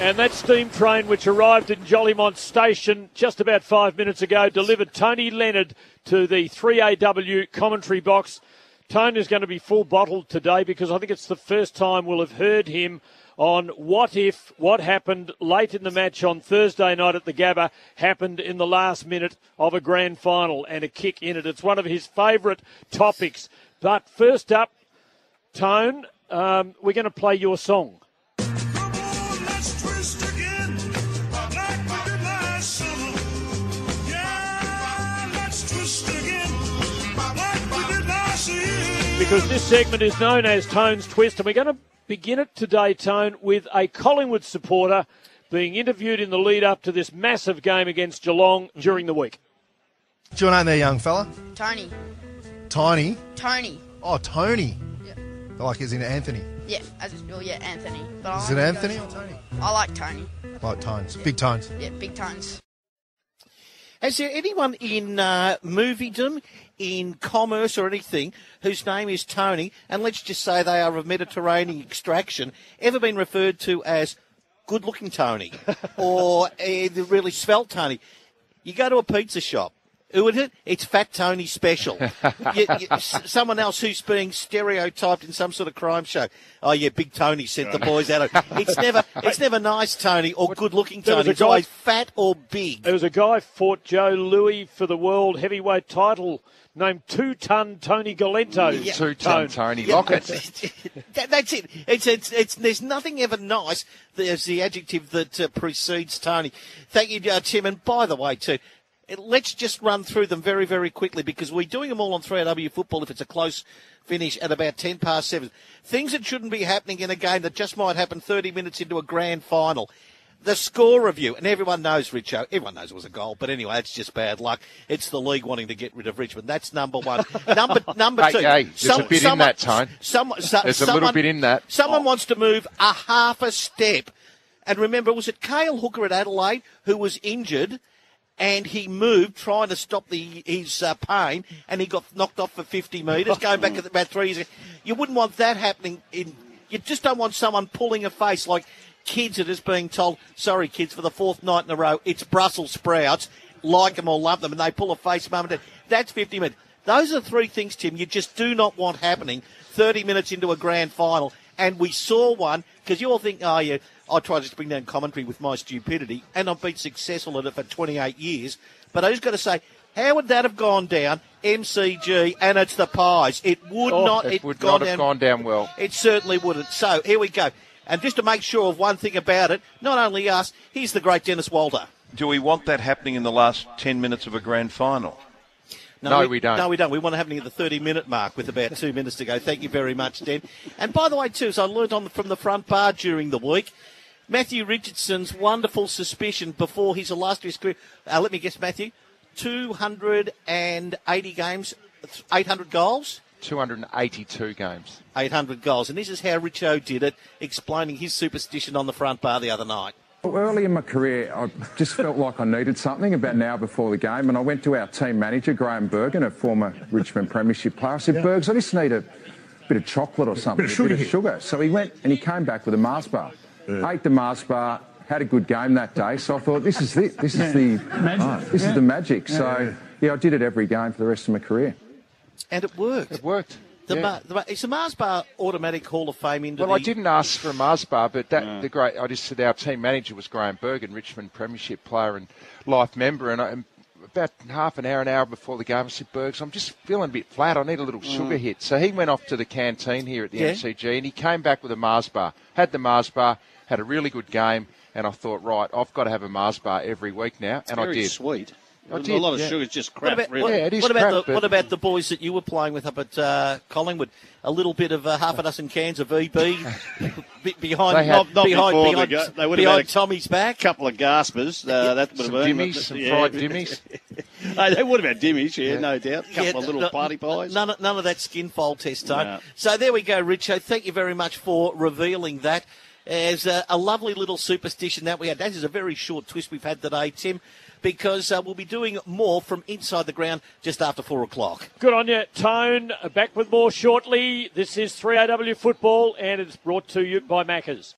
And that steam train, which arrived in Jolimont Station just about five minutes ago, delivered Tony Leonard to the 3AW commentary box. Tony is going to be full bottled today because I think it's the first time we'll have heard him on what if what happened late in the match on Thursday night at the Gabba happened in the last minute of a grand final and a kick in it. It's one of his favourite topics. But first up, Tone, um, we're going to play your song. Because this segment is known as Tone's Twist, and we're going to begin it today, Tone, with a Collingwood supporter being interviewed in the lead up to this massive game against Geelong during the week. Do you know there, young fella? Tony. Tiny. Tony. Oh, Tony. Yeah. Like as in Anthony. Yeah, as well, yeah, Anthony. But Is I it Anthony or Tony? I like Tony. Like tones. Big tones. Yeah, big tones. Has there anyone in uh, moviedom, in commerce or anything, whose name is Tony, and let's just say they are of Mediterranean extraction, ever been referred to as good-looking Tony or uh, the really svelte Tony? You go to a pizza shop. Who is it? It's Fat Tony Special. you, you, someone else who's being stereotyped in some sort of crime show. Oh yeah, Big Tony sent the boys out. Of, it's never, it's never nice Tony or good-looking There was Tony. a It's guy- always fat or big. There was a guy fought Joe Louis for the world heavyweight title named Two Ton Tony Galento. Yeah. Two ton Tony Yeah, Lockett. that, that's it. It's, it's, it's, there's nothing ever nice. There's the adjective that uh, precedes Tony. Thank you, uh, Tim. And by the way, too, let's just run through them very, very quickly because we're doing them all on 3AW football if it's a close finish at about 10 past 7. Things that shouldn't be happening in a game that just might happen 30 minutes into a grand final. The score review, and everyone knows, Richo, everyone knows it was a goal, but anyway, it's just bad luck. It's the league wanting to get rid of Richmond. That's number one. number number Hey, two. hey, there's a bit in someone- that, Tone. Some, so, There's a little bit in that. Someone wants to move a half a step. And remember, was it Cale Hooker at Adelaide who was injured and he moved trying to stop the his uh, pain and he got knocked off for 50 metres, going back at about three years ago. You wouldn't want that happening in. You just don't want someone pulling a face like kids are just being told, sorry, kids, for the fourth night in a row, it's Brussels sprouts. Like them or love them, and they pull a face, moment. That's 50 minutes. Those are three things, Tim, you just do not want happening 30 minutes into a grand final. And we saw one, because you all think, oh, yeah, I try to just bring down commentary with my stupidity, and I've been successful at it for 28 years. But I just got to say, how would that have gone down? MCG, and it's the Pies. It would Oh, not. It would gone not down, have gone down well. It certainly wouldn't. So here we go. And just to make sure of one thing about it, not only us, here's the great Dennis Walter. Do we want that happening in the last 10 minutes of a grand final? No, we don't. No, we don't. We want to have at the 30 minute mark with about two minutes to go. Thank you very much, Den. And by the way, too, as I learned on the, from the front bar during the week, Matthew Richardson's wonderful suspicion before his illustrious career. Uh, let me guess, Matthew, 280 games, 800 goals. 282 games. 800 goals. And this is how Richo did it, explaining his superstition on the front bar the other night. Well, Early in my career, I just felt like I needed something about an hour before the game, and I went to our team manager, Graham Bergen, a former Richmond Premiership player. I said, Bergs, I just need a bit of chocolate or something, Bit of sugar a bit of sugar. So he went and he came back with a Mars bar. Ate the Mars bar, had a good game that day. So I thought, this is it. This is the oh, this is the magic. So yeah, I did it every game for the rest of my career. And it worked. It worked. The Yeah. Mar- the Mar- is the Mars bar automatic Hall of Fame into Well, I didn't ask for a Mars bar, but that the great. I just said our team manager was Graham Bergen, Richmond Premiership player and life member, and I, and about half an hour, an hour before the game, I said, Bergs, I'm just feeling a bit flat. I need a little mm. sugar hit. So he went off to the canteen here at the Yeah. MCG, and he came back with a Mars bar. Had the Mars bar, had a really good game, and I thought, right, I've got to have a Mars bar every week now, and I Very did. sweet. I a did, lot of yeah. sugar's just What crap, about, really. what, Yeah, it is what about crap, the, what about the boys that you were playing with up at uh, Collingwood? A little bit of uh, half a dozen cans of EB behind, They had- Not- not behind, behind, they go- they would have behind Tommy's back. A couple of gaspers. Uh, that would Some have been dimmies, some yeah. fried dimmies. Hey, they would have had dimmies, yeah, no doubt. A couple Yeah, of little no- party pies. None, of- none of that skin fold test time. No. So there we go, Richo. Thank you very much for revealing that. As a, a lovely little superstition that we had. That is a very short twist we've had today, Tim, because uh, we'll be doing more from inside the ground just after four o'clock. Good on you, Tone. Back with more shortly. This is 3AW Football, and it's brought to you by Maccas.